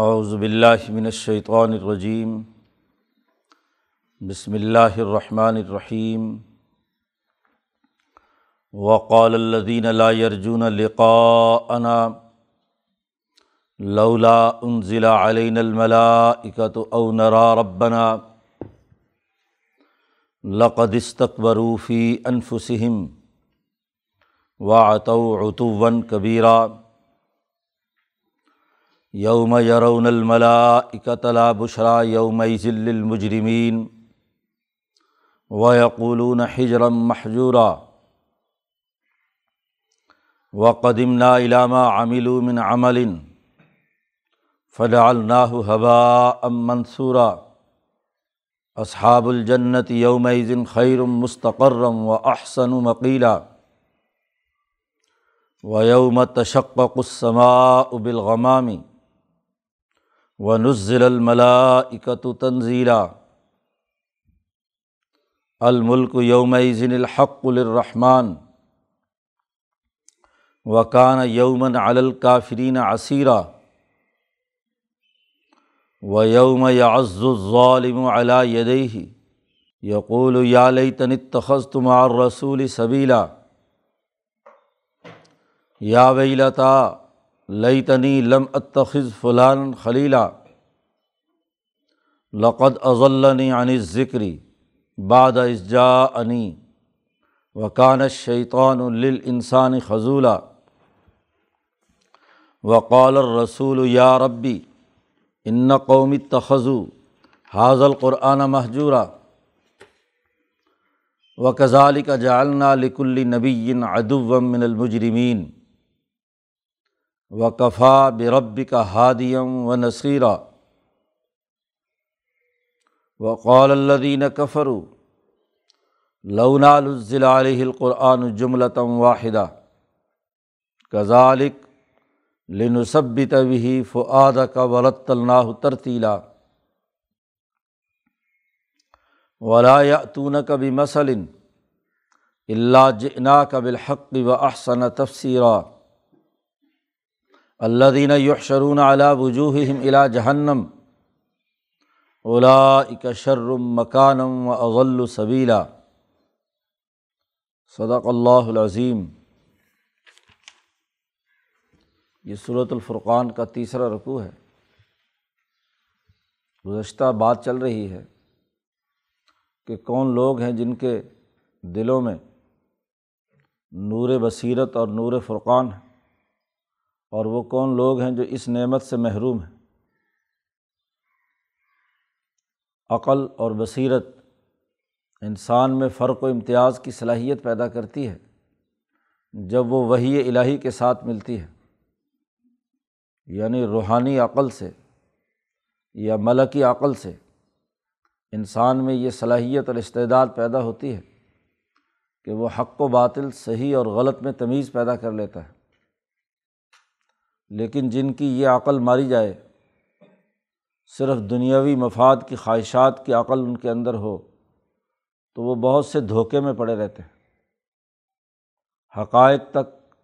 اعوذ باللہ من الشیطان الرجیم بسم اللہ الرحمن الرحیم وقال الذین لا يرجون لقاءنا لولا انزل علينا الملائکة او نرى ربنا لقد استكبروا في انفسهم وعتوا عتوا كبيرا یوم یرون الملائکۃ لا بشرا یوم ذل المجرمین ویقولون حجرا محجورا وقدمنا الى ما عملوا من عمل فجعلناه هباء منثورا اصحاب الجنت یومئذ خیر مستقرا واحسن مقیلا و ویوم تشقق السماء بالغمام و نزل الملاکت تنزیلا. الملک یوم ذن الحق الرحمٰن وکان یومن الکافرین عصیرہ و یوم یعز الظالم علی یدیہ. یقول یا لیتن اتخذت مع الرسول سبیلا. یا ویلتا لئی تنی لم اتخذ فلان خلیلا لقد اضلنی عن ذکری باد ازجا عنی وکان شیطان الانسان خضولہ وقال الرسول یا ربی ان قومی تخذو حاض القرآن محجورہ و کزالی کا جالنا لکل نبی ادوم من المجرمین و کفا برب کا ہادیم و نصیرہ و قول الدین کفرو لونا الضل علیہ القرآن جملتم واحدہ کزالک لنصب طوی فعاد کا ولط اللہ ترتیلا ولاۃون کبھی مسلم اللہ جنا کا بالحق و احسن تفسیرہ اللہ دین یحشرون علا وجوہ الا جہنم اولا اکشرم مکانم و اغل صبیلا صدق اللہ العظیم یہ صورت الفرقان کا تیسرا رقوع ہے. گزشتہ بات چل رہی ہے کہ کون لوگ ہیں جن کے دلوں میں نور بصیرت اور نور فرقان ہے اور وہ کون لوگ ہیں جو اس نعمت سے محروم ہیں؟ عقل اور بصیرت انسان میں فرق و امتیاز کی صلاحیت پیدا کرتی ہے، جب وہ وہی الہی کے ساتھ ملتی ہے یعنی روحانی عقل سے یا ملکی عقل سے انسان میں یہ صلاحیت اور استعداد پیدا ہوتی ہے کہ وہ حق و باطل صحیح اور غلط میں تمیز پیدا کر لیتا ہے۔ لیکن جن کی یہ عقل ماری جائے، صرف دنیاوی مفاد کی خواہشات کی عقل ان کے اندر ہو، تو وہ بہت سے دھوکے میں پڑے رہتے ہیں۔ حقائق تک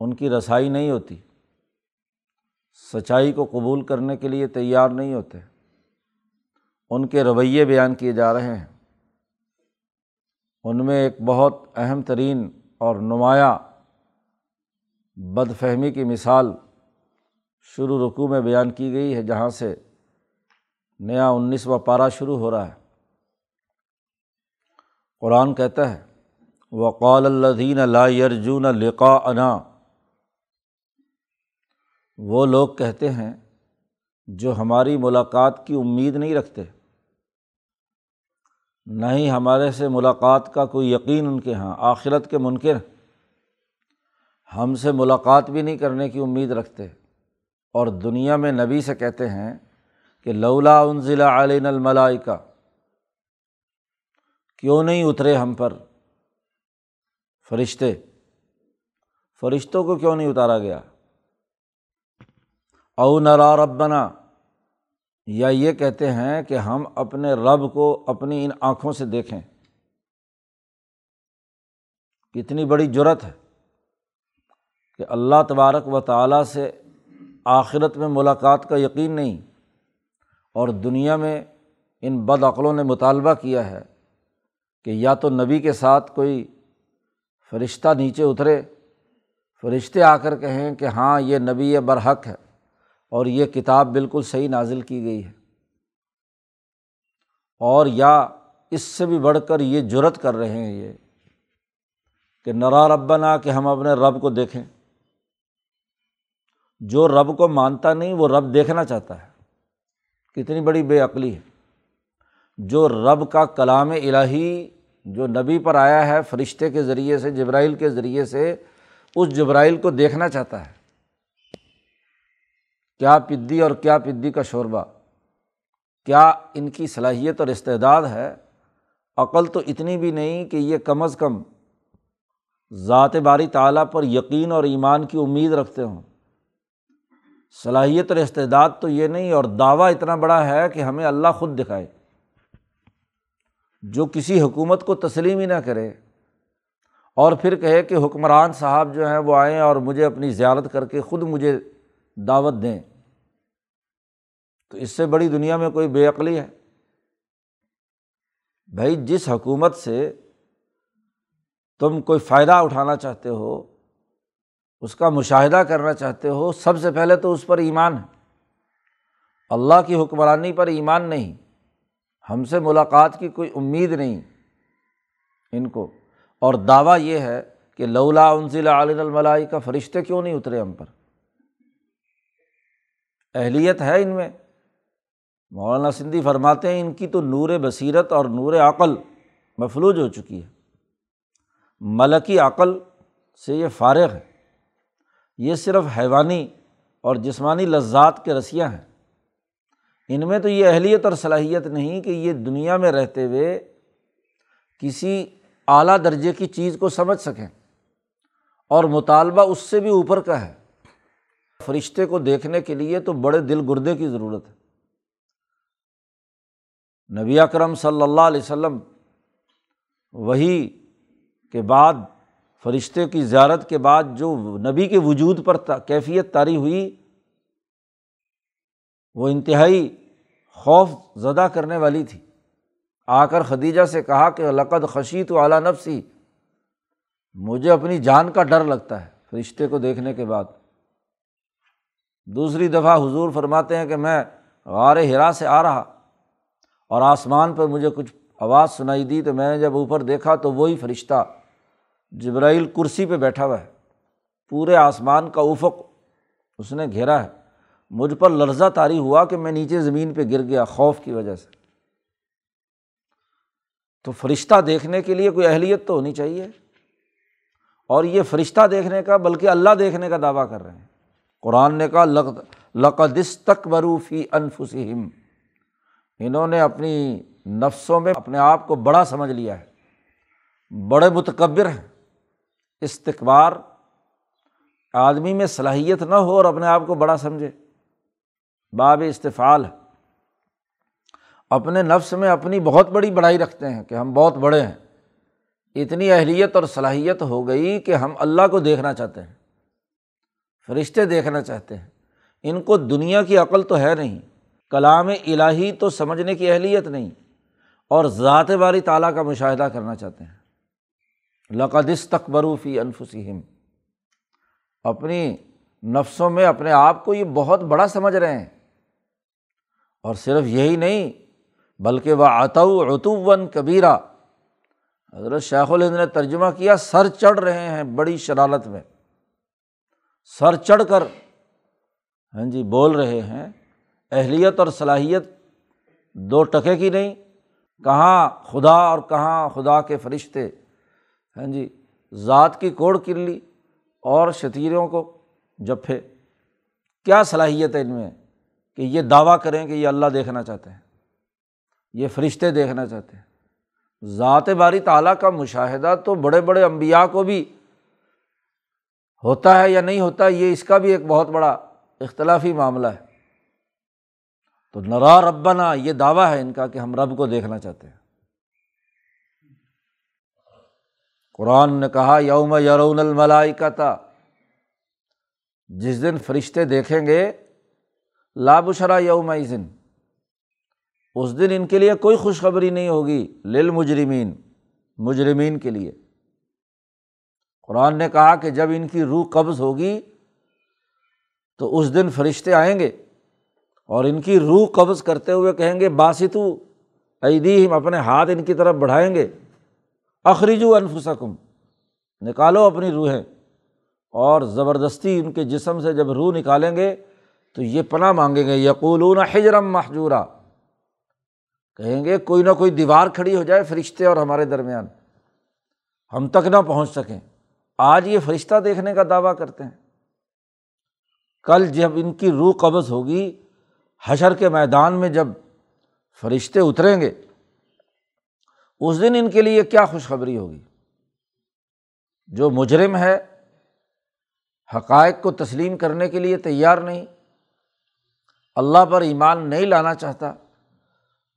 ان کی رسائی نہیں ہوتی۔ سچائی کو قبول کرنے کے لیے تیار نہیں ہوتے۔ ان کے رویے بیان کیے جا رہے ہیں۔ ان میں ایک بہت اہم ترین اور نمایاں بد فہمی کی مثال شروع رقوع میں بیان کی گئی ہے، جہاں سے نیا انیسواں پارہ شروع ہو رہا ہے۔ قرآن کہتا ہے، وقال الدین لا یرجون لقا انا وہ لوگ کہتے ہیں، جو ہماری ملاقات کی امید نہیں رکھتے۔ نہ ہی ہمارے سے ملاقات کا کوئی یقین ان کے یہاں آخرت کے منکر۔ ہم سے ملاقات بھی نہیں کرنے کی امید رکھتے۔ اور دنیا میں نبی سے کہتے ہیں کہ لولا ان ضلع علین الملائکہ، کیوں نہیں اترے ہم پر فرشتے؟ فرشتوں کو کیوں نہیں اتارا گیا؟ او نرا ربنا، یا یہ کہتے ہیں کہ ہم اپنے رب کو اپنی ان آنکھوں سے دیکھیں۔ کتنی بڑی جرت ہے کہ اللہ تبارک و تعالیٰ سے آخرت میں ملاقات کا یقین نہیں اور دنیا میں ان بدعقلوں نے مطالبہ کیا ہے کہ یا تو نبی کے ساتھ کوئی فرشتہ نیچے اترے، فرشتے آ کر کہیں کہ ہاں یہ نبی برحق ہے اور یہ کتاب بالکل صحیح نازل کی گئی ہے۔ اور یا اس سے بھی بڑھ کر یہ جرت کر رہے ہیں یہ کہ نرا ربنا کہ ہم اپنے رب کو دیکھیں۔ جو رب کو مانتا نہیں، وہ رب دیکھنا چاہتا ہے۔ کتنی بڑی بے عقلی ہے۔ جو رب کا کلام الہی جو نبی پر آیا ہے فرشتے کے ذریعے سے، جبرائیل کے ذریعے سے، اس جبرائیل کو دیکھنا چاہتا ہے۔ کیا پدی اور کیا پدی کا شوربہ؟ کیا ان کی صلاحیت اور استعداد ہے؟ عقل تو اتنی بھی نہیں کہ یہ کم از کم ذات باری تعلیٰ پر یقین اور ایمان کی امید رکھتے ہوں۔ صلاحیت اور استعداد تو یہ نہیں، اور دعویٰ اتنا بڑا ہے کہ ہمیں اللہ خود دکھائے۔ جو کسی حکومت کو تسلیم ہی نہ کرے، اور پھر کہے کہ حکمران صاحب جو ہیں وہ آئیں اور مجھے اپنی زیارت کر کے خود مجھے دعوت دیں۔ تو اس سے بڑی دنیا میں کوئی بے عقلی ہے۔ بھائی، جس حکومت سے تم کوئی فائدہ اٹھانا چاہتے ہو اس کا مشاہدہ کرنا چاہتے ہو، سب سے پہلے تو اس پر ایمان ہے۔ اللہ کی حکمرانی پر ایمان نہیں۔ ہم سے ملاقات کی کوئی امید نہیں۔ ان کو۔ اور دعویٰ یہ ہے کہ لولا انزل علی الملائی کا فرشتے کیوں نہیں اترے ہم پر؟ اہلیت ہے ان میں۔ مولانا سندھی فرماتے ہیں، ان کی تو نور بصیرت اور نور عقل مفلوج ہو چکی ہے۔ ملکی عقل سے یہ فارغ ہے۔ یہ صرف حیوانی اور جسمانی لذات کے رسیاں ہیں۔ ان میں تو یہ اہلیت اور صلاحیت نہیں کہ یہ دنیا میں رہتے ہوئے کسی اعلیٰ درجے کی چیز کو سمجھ سکیں۔ اور مطالبہ اس سے بھی اوپر کا ہے۔ فرشتے کو دیکھنے کے لیے تو بڑے دل گردے کی ضرورت ہے۔ نبی اکرم صلی اللہ علیہ وسلم وہی کے بعد فرشتے کی زیارت کے بعد جو نبی کے وجود پر کیفیت طاری ہوئی، وہ انتہائی خوف زدہ کرنے والی تھی۔ آ کر خدیجہ سے کہا کہ لقد خشی تو اعلیٰ نفسی۔ مجھے اپنی جان کا ڈر لگتا ہے فرشتے کو دیکھنے کے بعد۔ دوسری دفعہ حضور فرماتے ہیں کہ میں غار ہرا سے آ رہا اور آسمان پر مجھے کچھ آواز سنائی دی تو میں نے جب اوپر دیکھا تو وہی فرشتہ جبرائیل کرسی پہ بیٹھا ہوا ہے۔ پورے آسمان کا افق اس نے گھیرا ہے۔ مجھ پر لرزہ طاری ہوا کہ میں نیچے زمین پہ گر گیا خوف کی وجہ سے۔ تو فرشتہ دیکھنے کے لیے کوئی اہلیت تو ہونی چاہیے؟ اور یہ فرشتہ دیکھنے کا بلکہ اللہ دیکھنے کا دعویٰ کر رہے ہیں۔ قرآن نے کہا لقدس تک بروفی انفسم انہوں نے اپنی نفسوں میں اپنے آپ کو بڑا سمجھ لیا ہے۔ بڑے متکبر ہیں۔ استقبار، آدمی میں صلاحیت نہ ہو اور اپنے آپ کو بڑا سمجھے۔ باب استفال ہے اپنے نفس میں اپنی بہت بڑی بڑائی رکھتے ہیں کہ ہم بہت بڑے ہیں۔ اتنی اہلیت اور صلاحیت ہو گئی کہ ہم اللہ کو دیکھنا چاہتے ہیں، فرشتے دیکھنا چاہتے ہیں۔ ان کو دنیا کی عقل تو ہے نہیں، کلام الہی تو سمجھنے کی اہلیت نہیں، اور ذات باری تعالیٰ کا مشاہدہ کرنا چاہتے ہیں۔ لقدس تقبروفی انفسم اپنی نفسوں میں اپنے آپ کو یہ بہت بڑا سمجھ رہے ہیں۔ اور صرف یہی نہیں، بلکہ وہ اتو اتون کبیرہ حضرت شیخ الہند نے ترجمہ کیا، سر چڑھ رہے ہیں بڑی شرارت میں۔ سر چڑھ کر ہاں جی بول رہے ہیں، اہلیت اور صلاحیت دو ٹکے کی نہیں، کہاں خدا اور کہاں خدا کے فرشتے۔ ہاں جی ذات کی کوڑ کر لی اور شتیروں کو جپھے۔ کیا صلاحیت ہے ان میں کہ یہ دعویٰ کریں کہ یہ اللہ دیکھنا چاہتے ہیں، یہ فرشتے دیکھنا چاہتے ہیں؟ ذات باری تعالیٰ کا مشاہدہ تو بڑے بڑے امبیا کو بھی ہوتا ہے یا نہیں ہوتا، یہ اس کا بھی ایک بہت بڑا اختلافی معاملہ ہے۔ تو نرا ربنا، یہ دعویٰ ہے ان کا کہ ہم رب کو دیکھنا چاہتے ہیں۔ قرآن نے کہا، یوم یرون الملائی کا تھا جس دن فرشتے دیکھیں گے لابشرا یومزن اس دن ان کے لیے کوئی خوشخبری نہیں ہوگی لل مجرمین مجرمین کے لیے۔ قرآن نے کہا کہ جب ان کی روح قبض ہوگی، تو اس دن فرشتے آئیں گے اور ان کی روح قبض کرتے ہوئے کہیں گے، باسطو عیدی ہم اپنے ہاتھ ان کی طرف بڑھائیں گے۔ اخریجو انفسکم، نکالو اپنی روحیں۔ اور زبردستی ان کے جسم سے جب روح نکالیں گے، تو یہ پناہ مانگیں گے۔ یقولون حجرم محجورہ کہیں گے کوئی نہ کوئی دیوار کھڑی ہو جائے فرشتے اور ہمارے درمیان۔ ہم تک نہ پہنچ سکیں۔ آج یہ فرشتہ دیکھنے کا دعویٰ کرتے ہیں۔ کل جب ان کی روح قبض ہوگی، حشر کے میدان میں جب فرشتے اتریں گے اس دن ان کے لیے کیا خوشخبری ہوگی؟ جو مجرم ہے، حقائق کو تسلیم کرنے کے لیے تیار نہیں، اللہ پر ایمان نہیں لانا چاہتا،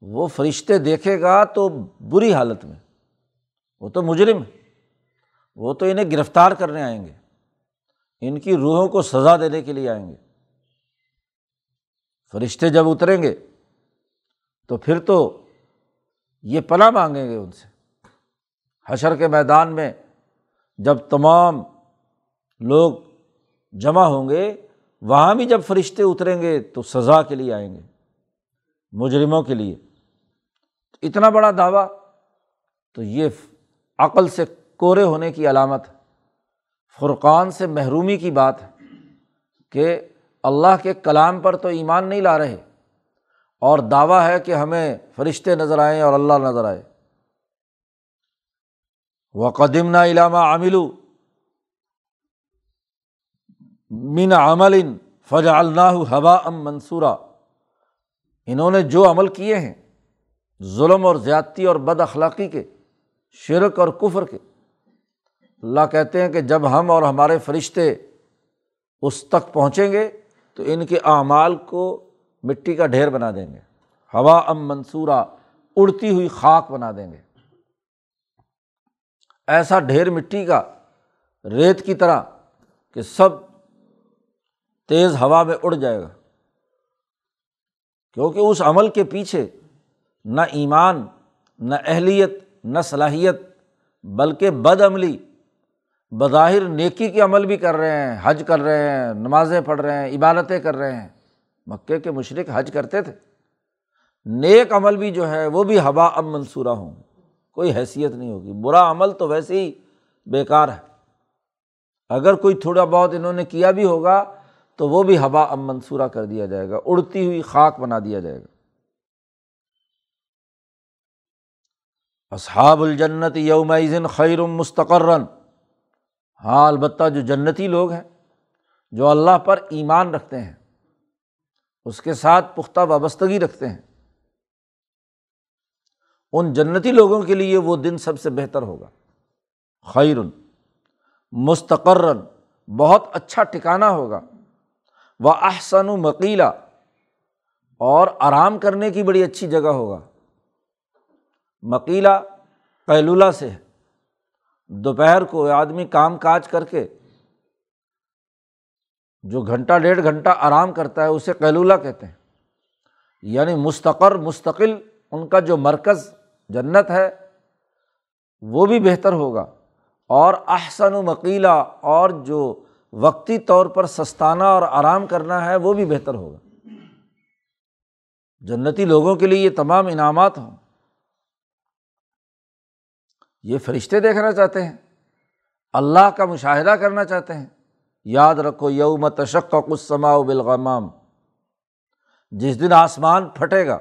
وہ فرشتے دیکھے گا تو بری حالت میں۔ وہ تو مجرم ہے، وہ تو انہیں گرفتار کرنے آئیں گے، ان کی روحوں کو سزا دینے کے لیے آئیں گے۔ فرشتے جب اتریں گے تو پھر تو یہ پناہ مانگیں گے ان سے۔ حشر کے میدان میں جب تمام لوگ جمع ہوں گے، وہاں بھی جب فرشتے اتریں گے تو سزا کے لیے آئیں گے، مجرموں کے لیے۔ اتنا بڑا دعویٰ، تو یہ عقل سے کورے ہونے کی علامت ہے۔ فرقان سے محرومی کی بات ہے کہ اللہ کے کلام پر تو ایمان نہیں لا رہے۔ اور دعویٰ ہے کہ ہمیں فرشتے نظر آئیں اور اللہ نظر آئے۔ وہ قدم نا علامہ عاملو من عمل فج اللہ ہوا ام منصورہ انہوں نے جو عمل کیے ہیں، ظلم اور زیادتی اور بد اخلاقی کے، شرک اور کفر کے۔ اللہ کہتے ہیں کہ جب ہم اور ہمارے فرشتے اس تک پہنچیں گے، تو ان کے اعمال کو مٹی کا ڈھیر بنا دیں گے۔ ہوا ام منصورہ، اڑتی ہوئی خاک بنا دیں گے۔ ایسا ڈھیر مٹی کا ریت کی طرح کہ سب تیز ہوا میں اڑ جائے گا۔ کیونکہ اس عمل کے پیچھے نہ ایمان، نہ اہلیت، نہ صلاحیت، بلکہ بد عملی، بظاہر نیکی کے عمل بھی کر رہے ہیں، حج کر رہے ہیں، نمازیں پڑھ رہے ہیں، عبادتیں کر رہے ہیں۔ مکے کے مشرق حج کرتے تھے۔ نیک عمل بھی جو ہے وہ بھی ہوا اب منصورہ ہوں۔ کوئی حیثیت نہیں ہوگی۔ برا عمل تو ویسے ہی بیکار ہے۔ اگر کوئی تھوڑا بہت انہوں نے کیا بھی ہوگا تو وہ بھی ہوا اب منصورہ کر دیا جائے گا۔ اڑتی ہوئی خاک بنا دیا جائے گا۔ اصحاب الجنت یوم خیر مستقرن۔ ہاں البتہ جو جنتی لوگ ہیں، جو اللہ پر ایمان رکھتے ہیں اس کے ساتھ پختہ وابستگی رکھتے ہیں۔ ان جنتی لوگوں کے لیے وہ دن سب سے بہتر ہوگا۔ خیر مستقرن، بہت اچھا ٹکانا ہوگا۔ وہ احسن و مکیلا اور آرام کرنے کی بڑی اچھی جگہ ہوگا۔ مکیلا قیلولہ سے ہے۔ دوپہر کو آدمی کام کاج کر کے جو گھنٹہ ڈیڑھ گھنٹہ آرام کرتا ہے اسے قیلولہ کہتے ہیں۔ یعنی مستقر، مستقل، ان کا جو مرکز جنت ہے، وہ بھی بہتر ہوگا۔ اور احسن و مکیلا اور جو وقتی طور پر سستانہ اور آرام کرنا ہے، وہ بھی بہتر ہوگا۔ جنتی لوگوں کے لیے یہ تمام انعامات ہوں۔ یہ فرشتے دیکھنا چاہتے ہیں۔ اللہ کا مشاہدہ کرنا چاہتے ہیں۔ یاد رکھو، یوم تشق کچھ بالغمام۔ جس دن آسمان پھٹے گا،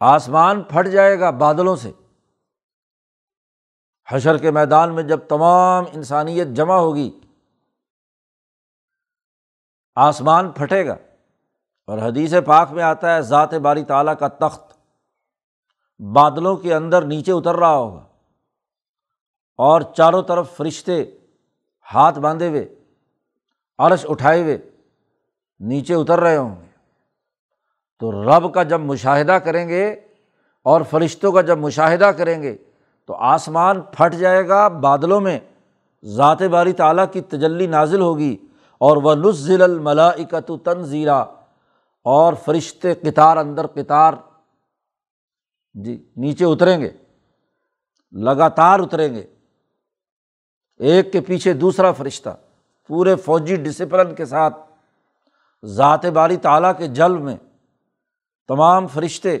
آسمان پھٹ جائے گا بادلوں سے۔ حشر کے میدان میں جب تمام انسانیت جمع ہوگی، آسمان پھٹے گا۔ اور حدیث پاک میں آتا ہے، ذات باری تعالیٰ کا تخت بادلوں کے اندر نیچے اتر رہا ہوگا اور چاروں طرف فرشتے ہاتھ باندھے ہوئے، عرش اٹھائے ہوئے، نیچے اتر رہے ہوں گے۔ تو رب کا جب مشاہدہ کریں گے اور فرشتوں کا جب مشاہدہ کریں گے، تو آسمان پھٹ جائے گا بادلوں میں، ذات باری تعالیٰ کی تجلی نازل ہوگی۔ اور وہ نزل الملاکت تنزیرہ اور فرشتے قطار اندر قطار جی نیچے اتریں گے، لگاتار اتریں گے۔ ایک کے پیچھے دوسرا فرشتہ، پورے فوجی ڈسپلن کے ساتھ، ذات باری تعالیٰ کے جل میں، تمام فرشتے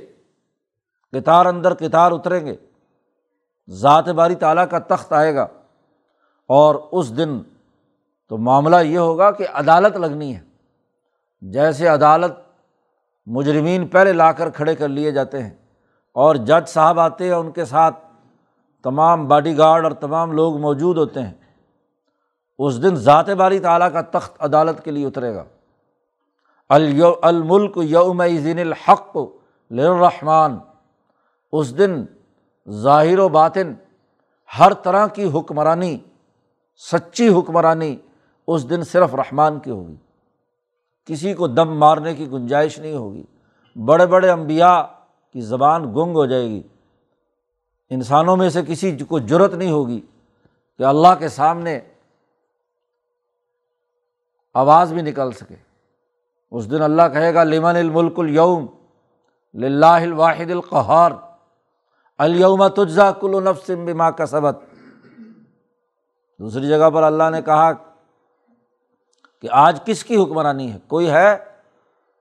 کتار اندر کتار اتریں گے۔ ذات باری تعالیٰ کا تخت آئے گا۔ اور اس دن تو معاملہ یہ ہوگا کہ عدالت لگنی ہے۔ جیسے عدالت مجرمین پہلے لا کر کھڑے کر لیے جاتے ہیں اور جج صاحب آتے ہیں ان کے ساتھ تمام باڈی گارڈ اور تمام لوگ موجود ہوتے ہیں۔ اس دن ذات باری تعالیٰ کا تخت عدالت کے لیے اترے گا۔ الملک یوم ذین الحق لرحمان اس دن ظاہر و باطن، ہر طرح کی حکمرانی، سچی حکمرانی اس دن صرف رحمان کی ہوگی۔ کسی کو دم مارنے کی گنجائش نہیں ہوگی۔ بڑے بڑے امبیا کی زبان گنگ ہو جائے گی۔ انسانوں میں سے کسی کو ضرورت نہیں ہوگی کہ اللہ کے سامنے آواز بھی نکل سکے۔ اس دن اللہ کہے گا، لمن الملک الوم الواحد القہار الوم تجزا کل نفسم بما کا سبق دوسری جگہ پر اللہ نے کہا کہ آج کس کی حکمرانی ہے؟ کوئی ہے؟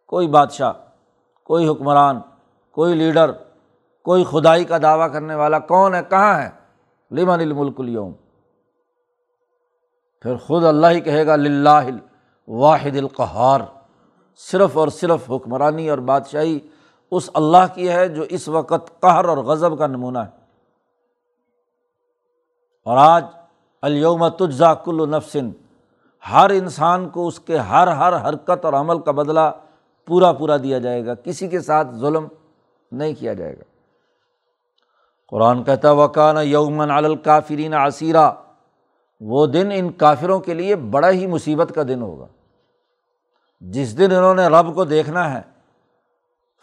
کوئی بادشاہ، کوئی حکمران، کوئی لیڈر۔ کوئی خدائی کا دعویٰ کرنے والا کون ہے؟ کہاں ہے؟ لمن الملک الوم پھر خود اللہ ہی کہے گا لاہ واحد القہار۔ صرف اور صرف حکمرانی اور بادشاہی اس اللہ کی ہے جو اس وقت قہر اور غضب کا نمونہ ہے۔ اور آج الوم تجزا کل نفسن ہر انسان کو اس کے ہر ہر حرکت اور عمل کا بدلہ پورا پورا دیا جائے گا۔ کسی کے ساتھ ظلم نہیں کیا جائے گا۔ قرآن کہتا وکان یومن الکافرین عصیرہ وہ دن ان کافروں کے لیے بڑا ہی مصیبت کا دن ہوگا۔ جس دن انہوں نے رب کو دیکھنا ہے،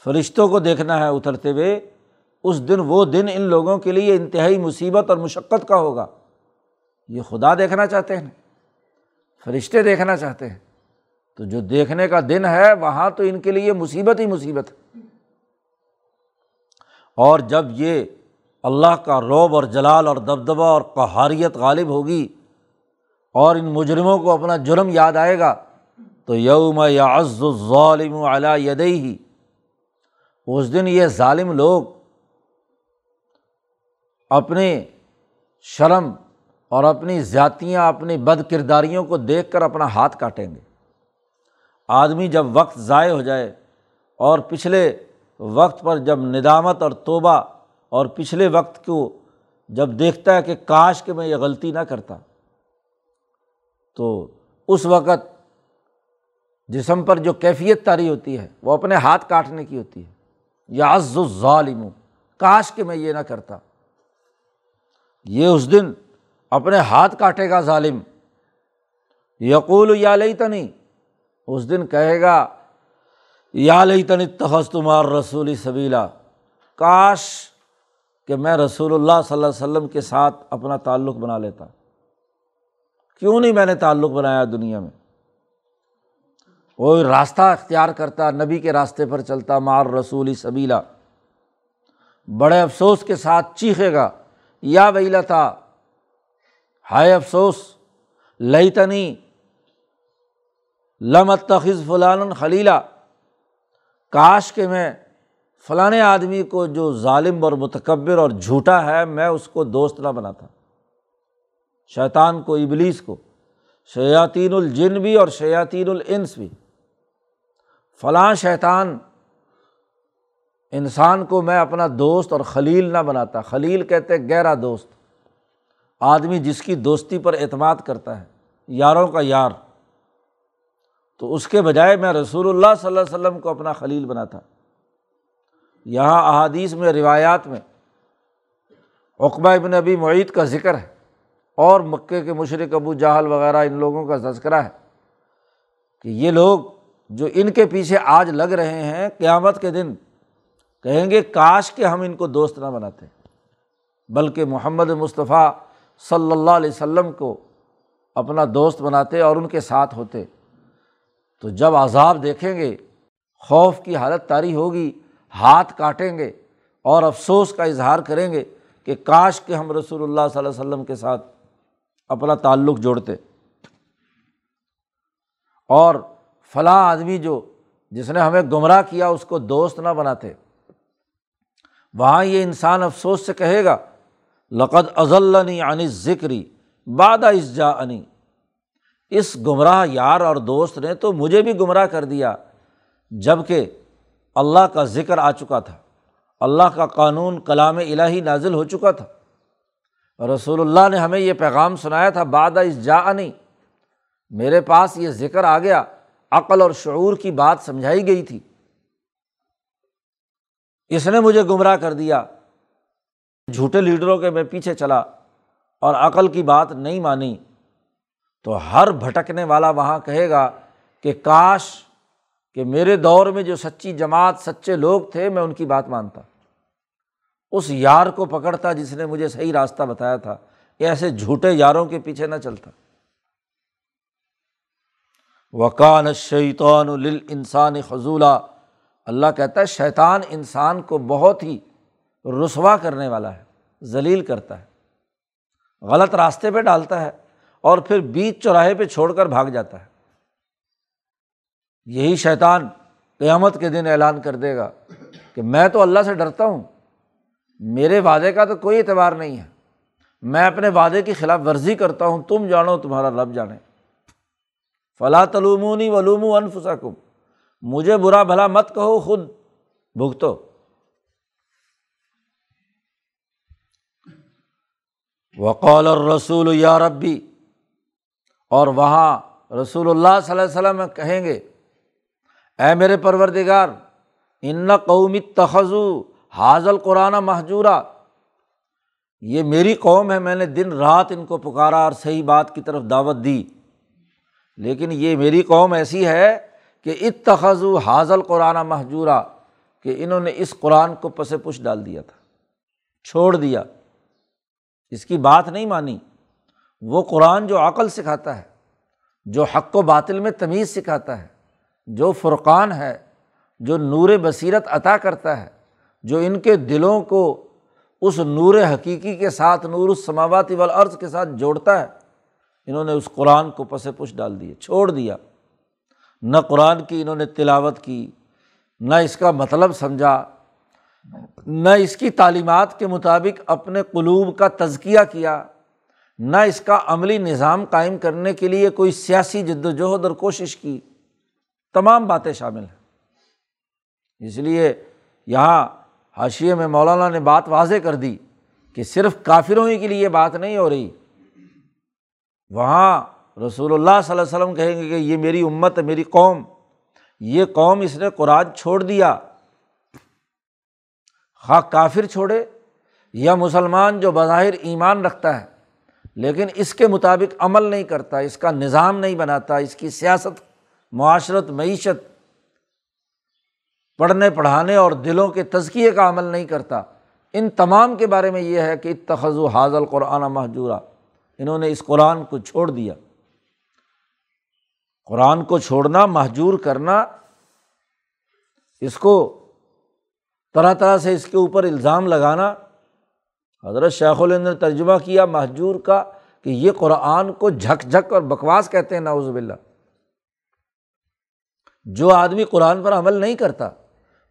فرشتوں کو دیکھنا ہے اترتے ہوئے، اس دن وہ دن ان لوگوں کے لیے انتہائی مصیبت اور مشقت کا ہوگا۔ یہ خدا دیکھنا چاہتے ہیں، فرشتے دیکھنا چاہتے ہیں۔ تو جو دیکھنے کا دن ہے، وہاں تو ان کے لیے مصیبت ہی مصیبت ہے۔ اور جب یہ اللہ کا روب اور جلال اور دبدبہ اور قہاریت غالب ہوگی اور ان مجرموں کو اپنا جرم یاد آئے گا، تو یوم یا عز ظالم علا ہی اس دن یہ ظالم لوگ اپنے شرم اور اپنی ذاتیاں اپنی بد کرداریوں کو دیکھ کر اپنا ہاتھ کاٹیں گے۔ آدمی جب وقت ضائع ہو جائے اور پچھلے وقت پر جب ندامت اور توبہ اور پچھلے وقت کو جب دیکھتا ہے کہ کاش کہ میں یہ غلطی نہ کرتا، تو اس وقت جسم پر جو کیفیت تاری ہوتی ہے، وہ اپنے ہاتھ کاٹنے کی ہوتی ہے۔ یا عز ظالم کاش کہ میں یہ نہ کرتا۔ یہ اس دن اپنے ہاتھ کاٹے گا ظالم۔ یقول یا لئی تنی اس دن کہے گا، یا لئی تنی تخص تمہار رسولی سبیلا، کاش کہ میں رسول اللہ صلی اللہ علیہ وسلم کے ساتھ اپنا تعلق بنا لیتا۔ کیوں نہیں میں نے تعلق بنایا دنیا میں؟ وہ راستہ اختیار کرتا، نبی کے راستے پر چلتا، مار رسول سبیلا۔ بڑے افسوس کے ساتھ چیخے گا، یا ویلا تھا ہائے افسوس لئی تنی لمت تخذ فلان خلیلا۔ کاش کہ میں فلاں آدمی کو جو ظالم اور متکبر اور جھوٹا ہے، میں اس کو دوست نہ بناتا۔ شیطان کو، ابلیس کو۔ شیاطین الجن بھی اور شیاطین الانس بھی۔ فلاں شیطان، انسان کو میں اپنا دوست اور خلیل نہ بناتا۔ خلیل کہتے گہرا دوست۔ آدمی جس کی دوستی پر اعتماد کرتا ہے، یاروں کا یار۔ تو اس کے بجائے میں رسول اللہ صلی اللہ علیہ وسلم کو اپنا خلیل بناتا۔ یہاں احادیث میں، روایات میں اقبا ابن ابی معیت کا ذکر ہے اور مکے کے مشرق ابو جہل وغیرہ ان لوگوں کا تذکرہ ہے کہ یہ لوگ جو ان کے پیچھے آج لگ رہے ہیں، قیامت کے دن کہیں گے کاش کہ ہم ان کو دوست نہ بناتے، بلکہ محمد مصطفیٰ صلی اللہ علیہ وسلم کو اپنا دوست بناتے اور ان کے ساتھ ہوتے۔ تو جب عذاب دیکھیں گے، خوف کی حالت طاری ہوگی ہاتھ کاٹیں گے اور افسوس کا اظہار کریں گے کہ کاش کہ ہم رسول اللہ صلی اللہ علیہ وسلم کے ساتھ اپنا تعلق جوڑتے۔ اور فلاں آدمی جو جس نے ہمیں گمراہ کیا اس کو دوست نہ بناتے۔ وہاں یہ انسان افسوس سے کہے گا، لقد ازلنی عنی ذکری بادہ اس جا عنی اس گمراہ یار اور دوست نے تو مجھے بھی گمراہ کر دیا جبکہ اللہ کا ذکر آ چکا تھا۔ اللہ کا قانون کلام الہی نازل ہو چکا تھا۔ رسول اللہ نے ہمیں یہ پیغام سنایا تھا بادہ اس جا عنی میرے پاس یہ ذکر آ گیا، عقل اور شعور کی بات سمجھائی گئی تھی۔ اس نے مجھے گمراہ کر دیا۔ جھوٹے لیڈروں کے میں پیچھے چلا اور عقل کی بات نہیں مانی۔ تو ہر بھٹکنے والا وہاں کہے گا کہ کاش کہ میرے دور میں جو سچی جماعت، سچے لوگ تھے، میں ان کی بات مانتا۔ اس یار کو پکڑتا جس نے مجھے صحیح راستہ بتایا تھا ایسے جھوٹے یاروں کے پیچھے نہ چلتا۔ وکان شیطان انسان خضولہ اللہ کہتا ہے، شیطان انسان کو بہت ہی رسوا کرنے والا ہے، ذلیل کرتا ہے۔ غلط راستے پہ ڈالتا ہے اور پھر بیچ چوراہے پہ چھوڑ کر بھاگ جاتا ہے۔ یہی شیطان قیامت کے دن اعلان کر دے گا کہ میں تو اللہ سے ڈرتا ہوں، میرے وعدے کا تو کوئی اعتبار نہیں ہے۔ میں اپنے وعدے کی خلاف ورزی کرتا ہوں، تم جانو تمہارا رب جانے۔ فلاں تلومونی ولوم انفسکم۔ مجھے برا بھلا مت کہو، خود بھگتو۔ وقول اور رسول یا ربی۔ اور وہاں رسول اللہ صلی اللہ علیہ وسلم کہیں گے اے میرے پروردگار، ان قومی تخذو حاضل قرآن محجورہ یہ میری قوم ہے، میں نے دن رات ان کو پکارا اور صحیح بات کی طرف دعوت دی۔ لیکن یہ میری قوم ایسی ہے کہ اتخذ حاضل قرآن محجورہ کہ انہوں نے اس قرآن کو پس پش ڈال دیا تھا، چھوڑ دیا۔ اس کی بات نہیں مانی۔ وہ قرآن جو عقل سکھاتا ہے، جو حق و باطل میں تمیز سکھاتا ہے۔ جو فرقان ہے، جو نور بصیرت عطا کرتا ہے، جو ان کے دلوں کو اس نور حقیقی کے ساتھ، نور السماواتی والارض کے ساتھ جوڑتا ہے، انہوں نے اس قرآن کو پس پش ڈال دیا، چھوڑ دیا۔ نہ قرآن کی انہوں نے تلاوت کی، نہ اس کا مطلب سمجھا، نہ اس کی تعلیمات کے مطابق اپنے قلوب کا تزکیہ کیا، نہ اس کا عملی نظام قائم کرنے کے لیے کوئی سیاسی جد وجہد اور کوشش کی۔ تمام باتیں شامل ہیں۔ اس لیے یہاں حاشیے میں مولانا نے بات واضح کر دی کہ صرف کافروں ہی کے لیے بات نہیں ہو رہی۔ وہاں رسول اللہ صلی اللہ علیہ وسلم کہیں گے کہ یہ میری امت ہے، میری قوم۔ یہ قوم اس نے قرآن چھوڑ دیا۔ خواہ کافر چھوڑے یا مسلمان جو بظاہر ایمان رکھتا ہے، لیکن اس کے مطابق عمل نہیں کرتا، اس کا نظام نہیں بناتا، اس کی سیاست معاشرت، معیشت، پڑھنے، پڑھانے اور دلوں کے تزکیے کا عمل نہیں کرتا۔ ان تمام کے بارے میں یہ ہے کہ اتخذ و حاضل قرآن محجورہ انہوں نے اس قرآن کو چھوڑ دیا۔ قرآن کو چھوڑنا محجور کرنا، اس کو طرح طرح سے اس کے اوپر الزام لگانا۔ حضرت شیخ الند نے ترجمہ کیا محجور کا کہ یہ قرآن کو جھک جھک اور بکواس کہتے ہیں ناوز باللہ۔ جو آدمی قرآن پر عمل نہیں کرتا،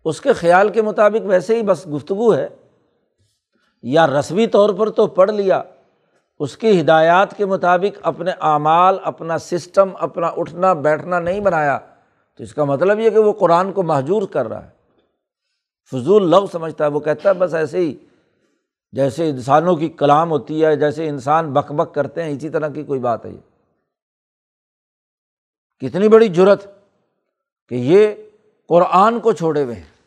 اس کے خیال کے مطابق ویسے ہی بس گفتگو ہے۔ یا رسمی طور پر تو پڑھ لیا، اس کی ہدایات کے مطابق اپنے اعمال، اپنا سسٹم، اپنا اٹھنا، بیٹھنا نہیں بنایا، تو اس کا مطلب یہ کہ وہ قرآن کو محجور کر رہا ہے۔ فضول لو سمجھتا ہے، وہ کہتا ہے بس ایسے ہی، جیسے انسانوں کی کلام ہوتی ہے، جیسے انسان بک بک کرتے ہیں، اسی طرح کی کوئی بات ہے یہ۔ کتنی بڑی جرت کہ یہ قرآن کو چھوڑے ہوئے ہیں۔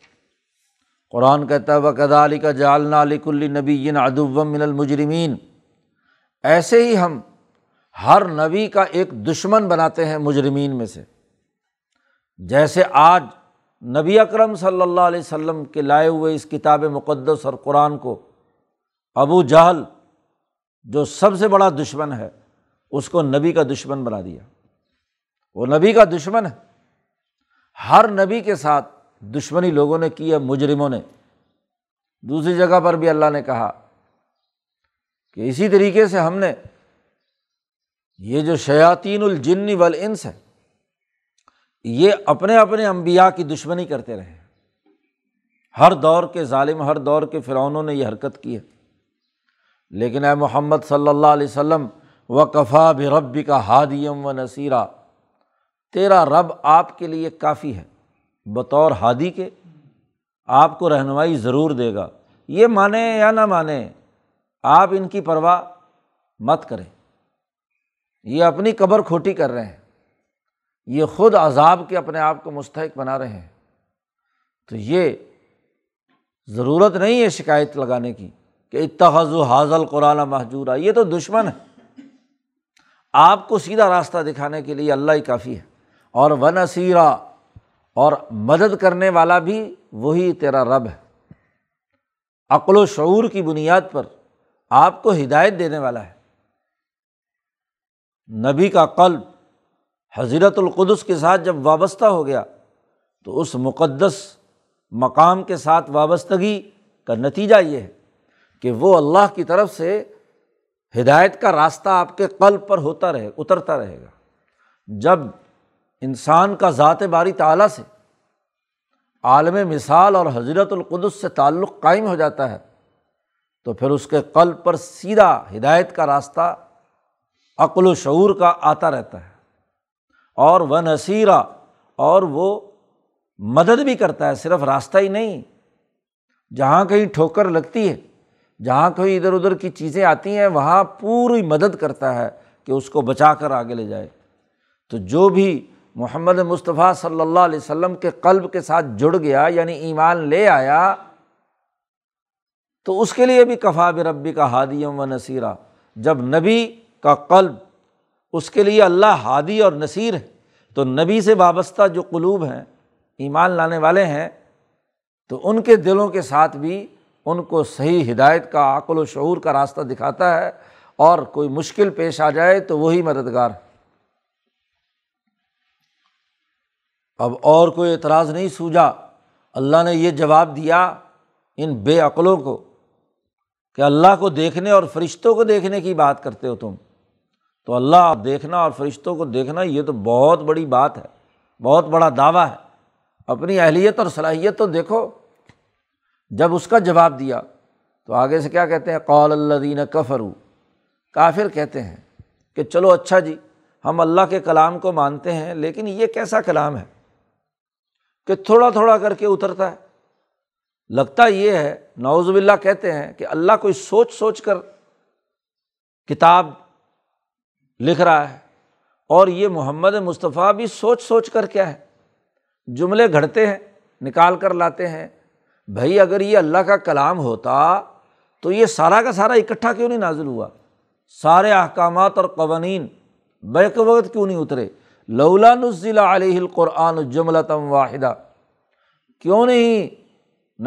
قرآن کہتا ہے وہ علی کا جالنا علی کل نبی ادب من المجرمین ایسے ہی ہم ہر نبی کا ایک دشمن بناتے ہیں مجرمین میں سے۔ جیسے آج نبی اکرم صلی اللہ علیہ وسلم کے لائے ہوئے اس کتاب مقدس اور قرآن کو ابو جہل جو سب سے بڑا دشمن ہے، اس کو نبی کا دشمن بنا دیا۔ وہ نبی کا دشمن ہے۔ ہر نبی کے ساتھ دشمنی لوگوں نے کی ہے مجرموں نے۔ دوسری جگہ پر بھی اللہ نے کہا کہ اسی طریقے سے ہم نے یہ جو شیاطین الجن والانس ہے یہ اپنے اپنے امبیا کی دشمنی کرتے رہے۔ ہر دور کے ظالم، ہر دور کے فرعونوں نے یہ حرکت کی ہے۔ لیکن اے محمد صلی اللہ علیہ وسلم و کفا بھی ربی کا ہادیم و نصیرہ تیرا رب آپ کے لیے کافی ہے، بطور ہادی کے آپ کو رہنمائی ضرور دے گا۔ یہ مانیں یا نہ مانیں آپ ان کی پرواہ مت کریں۔ یہ اپنی قبر کھوٹی کر رہے ہیں۔ یہ خود عذاب کے اپنے آپ کو مستحق بنا رہے ہیں۔ تو یہ ضرورت نہیں ہے شکایت لگانے کی کہ اتخذ و حاضل قرآن محجورہ یہ تو دشمن ہے۔ آپ کو سیدھا راستہ دکھانے کے لیے اللہ ہی کافی ہے۔ اور و نصیرہ اور مدد کرنے والا بھی وہی تیرا رب ہے۔ عقل و شعور کی بنیاد پر آپ کو ہدایت دینے والا ہے۔ نبی کا قلب حضرت القدس کے ساتھ جب وابستہ ہو گیا، تو اس مقدس مقام کے ساتھ وابستگی کا نتیجہ یہ ہے کہ وہ اللہ کی طرف سے ہدایت کا راستہ آپ کے قلب پر ہوتا رہے، اترتا رہے گا۔ جب انسان کا ذات باری تعلیٰ سے عالم مثال اور حضرت القدس سے تعلق قائم ہو جاتا ہے، تو پھر اس کے قلب پر سیدھا ہدایت کا راستہ، عقل و شعور کا آتا رہتا ہے۔ اور وہ نصیرہ اور وہ مدد بھی کرتا ہے، صرف راستہ ہی نہیں۔ جہاں کہیں ٹھوکر لگتی ہے، جہاں کہیں ادھر ادھر کی چیزیں آتی ہیں، وہاں پوری مدد کرتا ہے کہ اس کو بچا کر آگے لے جائے۔ تو جو بھی محمد مصطفیٰ صلی اللہ علیہ وسلم کے قلب کے ساتھ جڑ گیا یعنی ایمان لے آیا، تو اس کے لیے بھی کفا ربی کا ہادیم و نصیرہ جب نبی کا قلب، اس کے لیے اللہ ہادی اور نصیر ہے، تو نبی سے وابستہ جو قلوب ہیں، ایمان لانے والے ہیں، تو ان کے دلوں کے ساتھ بھی ان کو صحیح ہدایت کا، عقل و شعور کا راستہ دکھاتا ہے، اور کوئی مشکل پیش آ جائے تو وہی مددگار ہے۔ اب اور کوئی اعتراض نہیں سوجا۔ اللہ نے یہ جواب دیا ان بے عقلوں کو کہ اللہ کو دیکھنے اور فرشتوں کو دیکھنے کی بات کرتے ہو تم۔ تو اللہ دیکھنا اور فرشتوں کو دیکھنا یہ تو بہت بڑی بات ہے، بہت بڑا دعویٰ ہے۔ اپنی اہلیت اور صلاحیت تو دیکھو۔ جب اس کا جواب دیا تو آگے سے کیا کہتے ہیں؟ قول اللہ دین کفرو کافر کہتے ہیں کہ چلو اچھا جی ہم اللہ کے کلام کو مانتے ہیں، لیکن یہ کیسا کلام ہے؟ کہ تھوڑا تھوڑا کر کے اترتا ہے۔ لگتا یہ ہے نوز باللہ کہتے ہیں کہ اللہ کوئی سوچ سوچ کر کتاب لکھ رہا ہے اور یہ محمد مصطفیٰ بھی سوچ سوچ کر کیا ہے۔ جملے گھڑتے ہیں، نکال کر لاتے ہیں۔ بھائی، اگر یہ اللہ کا کلام ہوتا تو یہ سارا کا سارا اکٹھا کیوں نہیں نازل ہوا؟ سارے احکامات اور قوانین بیک وقت کیوں نہیں اترے؟ لولا نزل علیہ القرآن جملتم واحدہ۔ کیوں نہیں؟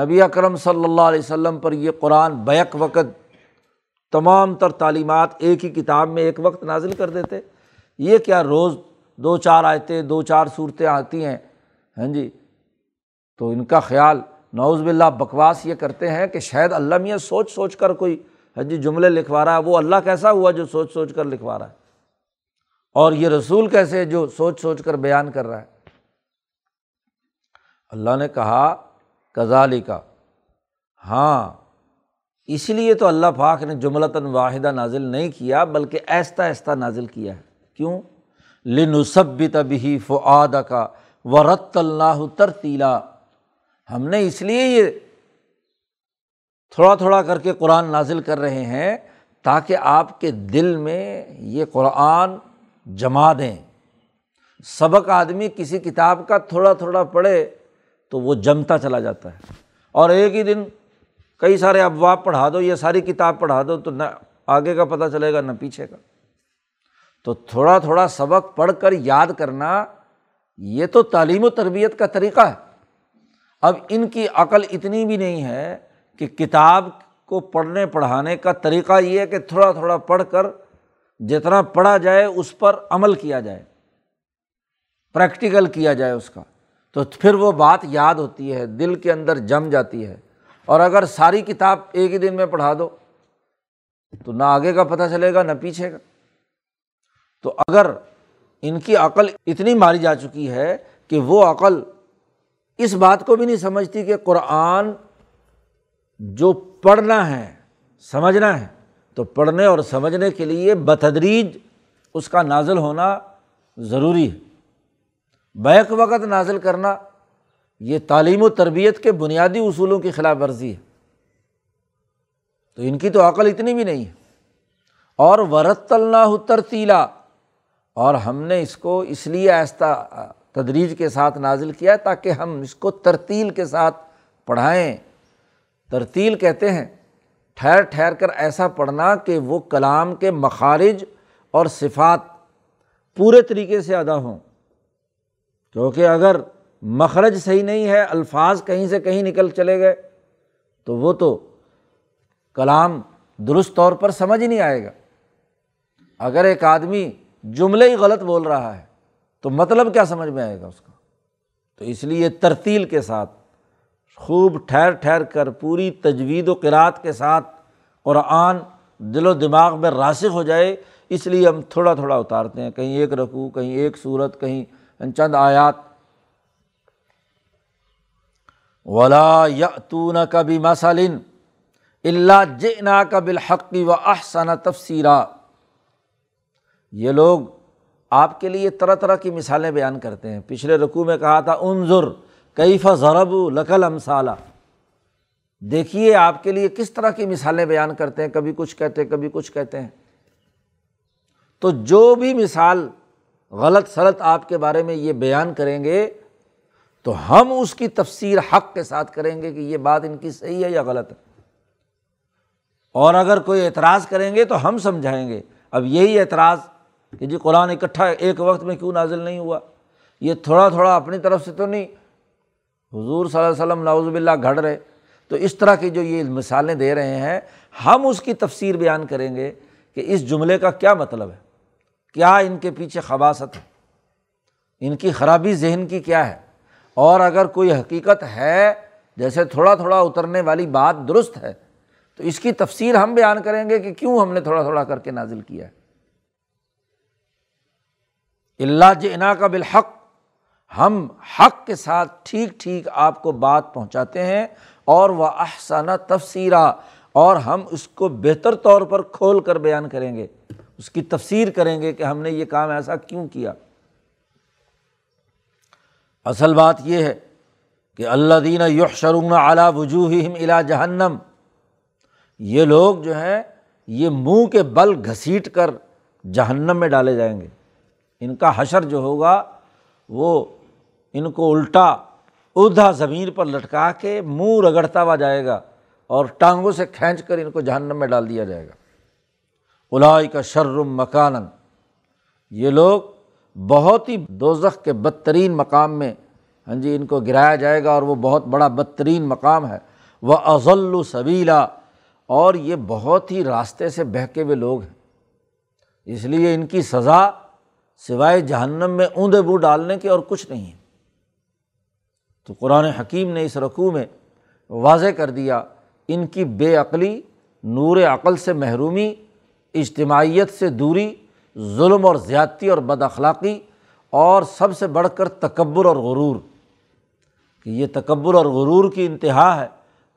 نبی اکرم صلی اللہ علیہ وسلم پر یہ قرآن بیک وقت تمام تر تعلیمات ایک ہی کتاب میں ایک وقت نازل کر دیتے۔ یہ کیا روز دو چار آیتیں، دو چار صورتیں آتی ہیں؟ ہاں جی۔ تو ان کا خیال نوز باللہ بکواس یہ کرتے ہیں کہ شاید اللہ میاں سوچ سوچ کر کوئی ہاں جی جملے لکھوا رہا ہے۔ وہ اللہ کیسا ہوا جو سوچ سوچ کر لکھوا رہا ہے؟ اور یہ رسول کیسے جو سوچ سوچ کر بیان کر رہا ہے؟ اللہ نے کہا کزالی کا ہاں اس لیے تو اللہ پاک نے جملتاً واحدہ نازل نہیں کیا، بلکہ ایستا ایستا نازل کیا ہے۔ کیوں؟ لنصب تبھی فعاد کا ورت اللہ ترتیلا۔ ہم نے اس لیے یہ تھوڑا تھوڑا کر کے قرآن نازل کر رہے ہیں تاکہ آپ کے دل میں یہ قرآن جما دیں سبق آدمی کسی کتاب کا تھوڑا تھوڑا پڑھے تو وہ جمتا چلا جاتا ہے۔ اور ایک ہی دن کئی سارے ابواب پڑھا دو یا ساری کتاب پڑھا دو تو نہ آگے کا پتہ چلے گا نہ پیچھے کا۔ تو تھوڑا تھوڑا سبق پڑھ کر یاد کرنا، یہ تو تعلیم و تربیت کا طریقہ ہے۔ اب ان کی عقل اتنی بھی نہیں ہے کہ کتاب کو پڑھنے پڑھانے کا طریقہ یہ ہے کہ تھوڑا تھوڑا پڑھ کر جتنا پڑھا جائے اس پر عمل کیا جائے پریکٹیکل کیا جائے اس کا۔ تو پھر وہ بات یاد ہوتی ہے، دل کے اندر جم جاتی ہے۔ اور اگر ساری کتاب ایک ہی دن میں پڑھا دو، تو نہ آگے کا پتہ چلے گا، نہ پیچھے کا۔ تو اگر ان کی عقل اتنی ماری جا چکی ہے کہ وہ عقل اس بات کو بھی نہیں سمجھتی کہ قرآن جو پڑھنا ہے، سمجھنا ہے تو پڑھنے اور سمجھنے کے لیے بتدریج اس کا نازل ہونا ضروری ہے۔ بیک وقت نازل کرنا یہ تعلیم و تربیت کے بنیادی اصولوں کی خلاف ورزی ہے۔ تو ان کی تو عقل اتنی بھی نہیں ہے۔ اور ورت اللہ ترتیلا، اور ہم نے اس کو اس لیے ایسا تدریج کے ساتھ نازل کیا تاکہ ہم اس کو ترتیل کے ساتھ پڑھائیں۔ ترتیل کہتے ہیں ٹھہر ٹھہر کر ایسا پڑھنا کہ وہ کلام کے مخارج اور صفات پورے طریقے سے ادا ہوں۔ کیونکہ اگر مخرج صحیح نہیں ہے، الفاظ کہیں سے کہیں نکل چلے گئے، تو وہ تو کلام درست طور پر سمجھ ہی نہیں آئے گا۔ اگر ایک آدمی جملے ہی غلط بول رہا ہے، تو مطلب کیا سمجھ میں آئے گا اس کا؟ تو اس لیے ترتیل کے ساتھ خوب ٹھہر ٹھہر کر پوری تجوید و قرأت کے ساتھ قرآن دل و دماغ میں راسک ہو جائے، اس لیے ہم تھوڑا تھوڑا اتارتے ہیں۔ کہیں ایک رقو کہیں ایک صورت کہیں چند آیات۔ ولا یتون کبھی مسلن اللہ جنا کا بالحقی و احسن تفسیرہ یہ لوگ آپ کے لیے طرح طرح کی مثالیں بیان کرتے ہیں۔ پچھلے رقوع میں کہا تھا عنظر کیف ضرب لقل امثالہ دیکھیے آپ کے لیے کس طرح کی مثالیں بیان کرتے ہیں، کبھی کچھ کہتے ہیں، کبھی کچھ کہتے ہیں۔ تو جو بھی مثال غلط سلط آپ کے بارے میں یہ بیان کریں گے، تو ہم اس کی تفسیر حق کے ساتھ کریں گے کہ یہ بات ان کی صحیح ہے یا غلط ہے۔ اور اگر کوئی اعتراض کریں گے تو ہم سمجھائیں گے۔ اب یہی اعتراض کہ جی قرآن اکٹھا ایک وقت میں کیوں نازل نہیں ہوا؟ یہ تھوڑا تھوڑا اپنی طرف سے تو نہیں۔ حضور صلی اللہ علیہ وسلم ناوز باللہ گھڑ رہے۔ تو اس طرح کی جو یہ مثالیں دے رہے ہیں، ہم اس کی تفسیر بیان کریں گے کہ اس جملے کا کیا مطلب ہے۔ کیا ان کے پیچھے خباصت ہے؟ ان کی خرابی ذہن کی کیا ہے؟ اور اگر کوئی حقیقت ہے، جیسے تھوڑا تھوڑا اترنے والی بات درست ہے، تو اس کی تفسیر ہم بیان کریں گے کہ کیوں ہم نے تھوڑا تھوڑا کر کے نازل کیا ہے۔ اللہ جنا کا بالحق ہم حق کے ساتھ ٹھیک ٹھیک آپ کو بات پہنچاتے ہیں اور وہ احسانہ تفسیرہ اور ہم اس کو بہتر طور پر کھول کر بیان کریں گے۔ اس کی تفسیر کریں گے کہ ہم نے یہ کام ایسا کیوں کیا۔ اصل بات یہ ہے کہ اللہ دین یح شرون اعلیٰ وجوہ الا جہنم، یہ لوگ جو ہیں، یہ منہ کے بل گھسیٹ کر جہنم میں ڈالے جائیں گے۔ ان کا حشر جو ہوگا وہ ان کو الٹا ادھا زمین پر لٹکا کے منہ رگڑتا ہوا جائے گا اور ٹانگوں سے کھینچ کر ان کو جہنم میں ڈال دیا جائے گا۔ الائی کا شرم مکان یہ لوگ بہت ہی دوزخ کے بدترین مقام میں ہاں جی ان کو گرایا جائے گا اور وہ بہت بڑا بدترین مقام ہے۔ وہ ازل و صبیلا اور یہ بہت ہی راستے سے بہکے ہوئے لوگ ہیں۔ اس لیے ان کی سزا سوائے جہنم میں اوندے بو ڈالنے کے اور کچھ نہیں ہے۔ تو قرآن حکیم نے اس رقوع میں واضح کر دیا، ان کی بے عقلی، نور عقل سے محرومی، اجتماعیت سے دوری، ظلم اور زیادتی اور بد اخلاقی، اور سب سے بڑھ کر تکبر اور غرور۔ کہ یہ تکبر اور غرور کی انتہا ہے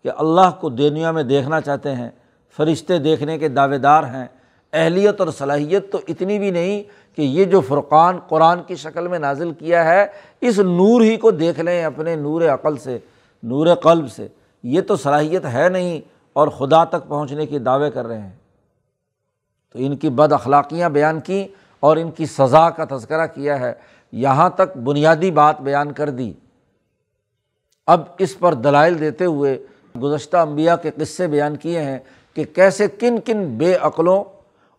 کہ اللہ کو دنیا میں دیکھنا چاہتے ہیں، فرشتے دیکھنے کے دعوے دار ہیں اہلیت اور صلاحیت تو اتنی بھی نہیں کہ یہ جو فرقان قرآن کی شکل میں نازل کیا ہے، اس نور ہی کو دیکھ لیں اپنے نور عقل سے، نور قلب سے۔ یہ تو صلاحیت ہے نہیں اور خدا تک پہنچنے کے دعوے کر رہے ہیں۔ تو ان کی بد اخلاقیاں بیان کیں اور ان کی سزا کا تذکرہ کیا ہے۔ یہاں تک بنیادی بات بیان کر دی۔ اب اس پر دلائل دیتے ہوئے گزشتہ انبیاء کے قصے بیان کیے ہیں کہ کیسے کن کن بے عقلوں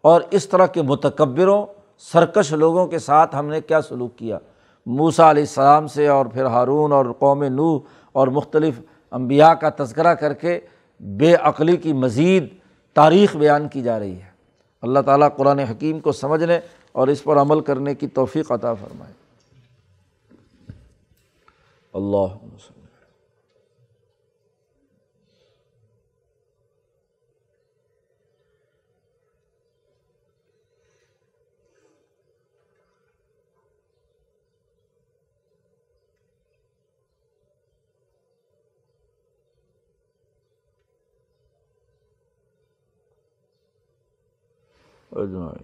اور اس طرح کے متکبروں، سرکش لوگوں کے ساتھ ہم نے کیا سلوک کیا؟ موسا علیہ السلام سے اور پھر ہارون اور قوم نو اور مختلف انبیاء کا تذکرہ کر کے بے عقلی کی مزید تاریخ بیان کی جا رہی ہے۔ اللہ تعالیٰ قرآن حکیم کو سمجھنے اور اس پر عمل کرنے کی توفیق عطا فرمائے۔ اللہ اجمعین